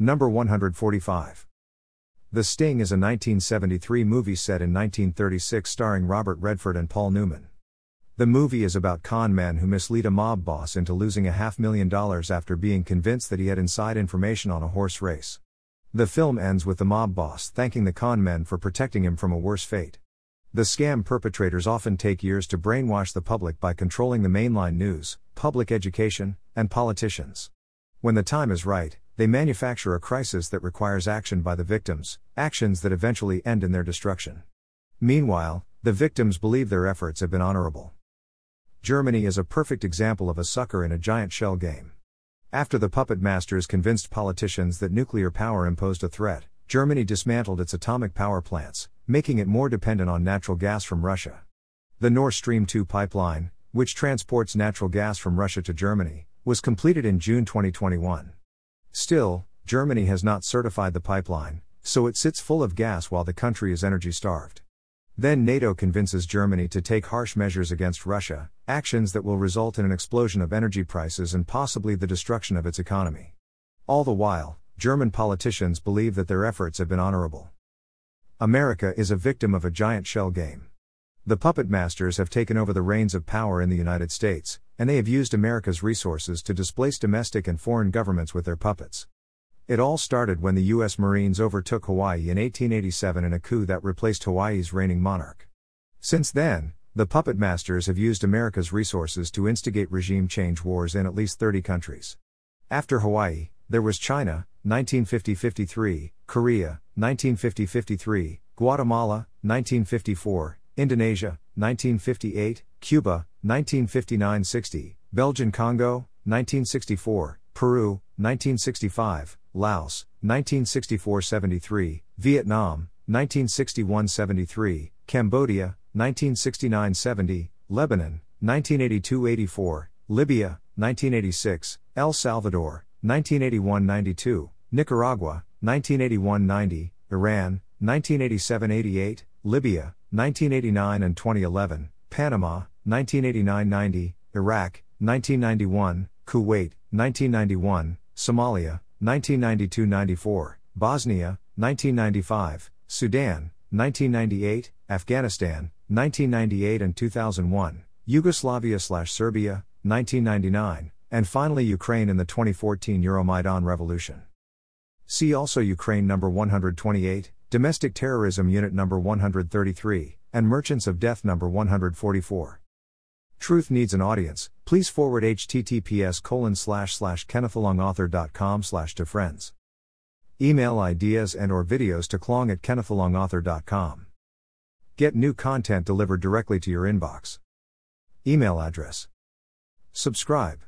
Number 145. The Sting is a 1973 movie set in 1936 starring Robert Redford and Paul Newman. The movie is about con men who mislead a mob boss into losing a half million dollars after being convinced that he had inside information on a horse race. The film ends with the mob boss thanking the con men for protecting him from a worse fate. The scam perpetrators often take years to brainwash the public by controlling the mainline news, public education, and politicians. When the time is right, they manufacture a crisis that requires action by the victims, actions that eventually end in their destruction. Meanwhile, the victims believe their efforts have been honorable. Germany is a perfect example of a sucker in a giant shell game. After the puppet masters convinced politicians that nuclear power imposed a threat, Germany dismantled its atomic power plants, making it more dependent on natural gas from Russia. The Nord Stream 2 pipeline, which transports natural gas from Russia to Germany, was completed in June 2021. Still, Germany has not certified the pipeline, so it sits full of gas while the country is energy starved. Then NATO convinces Germany to take harsh measures against Russia, actions that will result in an explosion of energy prices and possibly the destruction of its economy. All the while, German politicians believe that their efforts have been honorable. America is a victim of a giant shell game. The puppet masters have taken over the reins of power in the United States, and they have used America's resources to displace domestic and foreign governments with their puppets. It all started when the U.S. Marines overtook Hawaii in 1887 in a coup that replaced Hawaii's reigning monarch. Since then, the puppet masters have used America's resources to instigate regime change wars in at least 30 countries. After Hawaii, there was China, 1950 53, Korea, 1950 53, Guatemala, 1954, Indonesia, 1958, Cuba, 1959 60, Belgian Congo, 1964, Peru, 1965, Laos, 1964 73, Vietnam, 1961 73, Cambodia, 1969 70, Lebanon, 1982 84, Libya, 1986, El Salvador, 1981 92, Nicaragua, 1981 90, Iran, 1987 88, Libya, 1989 and 2011, Panama, 1989 90, Iraq, 1991, Kuwait, 1991, Somalia, 1992 94, Bosnia, 1995, Sudan, 1998, Afghanistan, 1998 and 2001, Yugoslavia slash Serbia, 1999, and finally Ukraine in the 2014 Euromaidan revolution. See also Ukraine number 128, Domestic Terrorism Unit number 133, and Merchants of Death number 144. Truth needs an audience. Please forward https colon slash slash kennethalongauthor.com slash to friends. Email ideas and or videos to klong at kennethalongauthor.com. Get new content delivered directly to your inbox. Email address. Subscribe.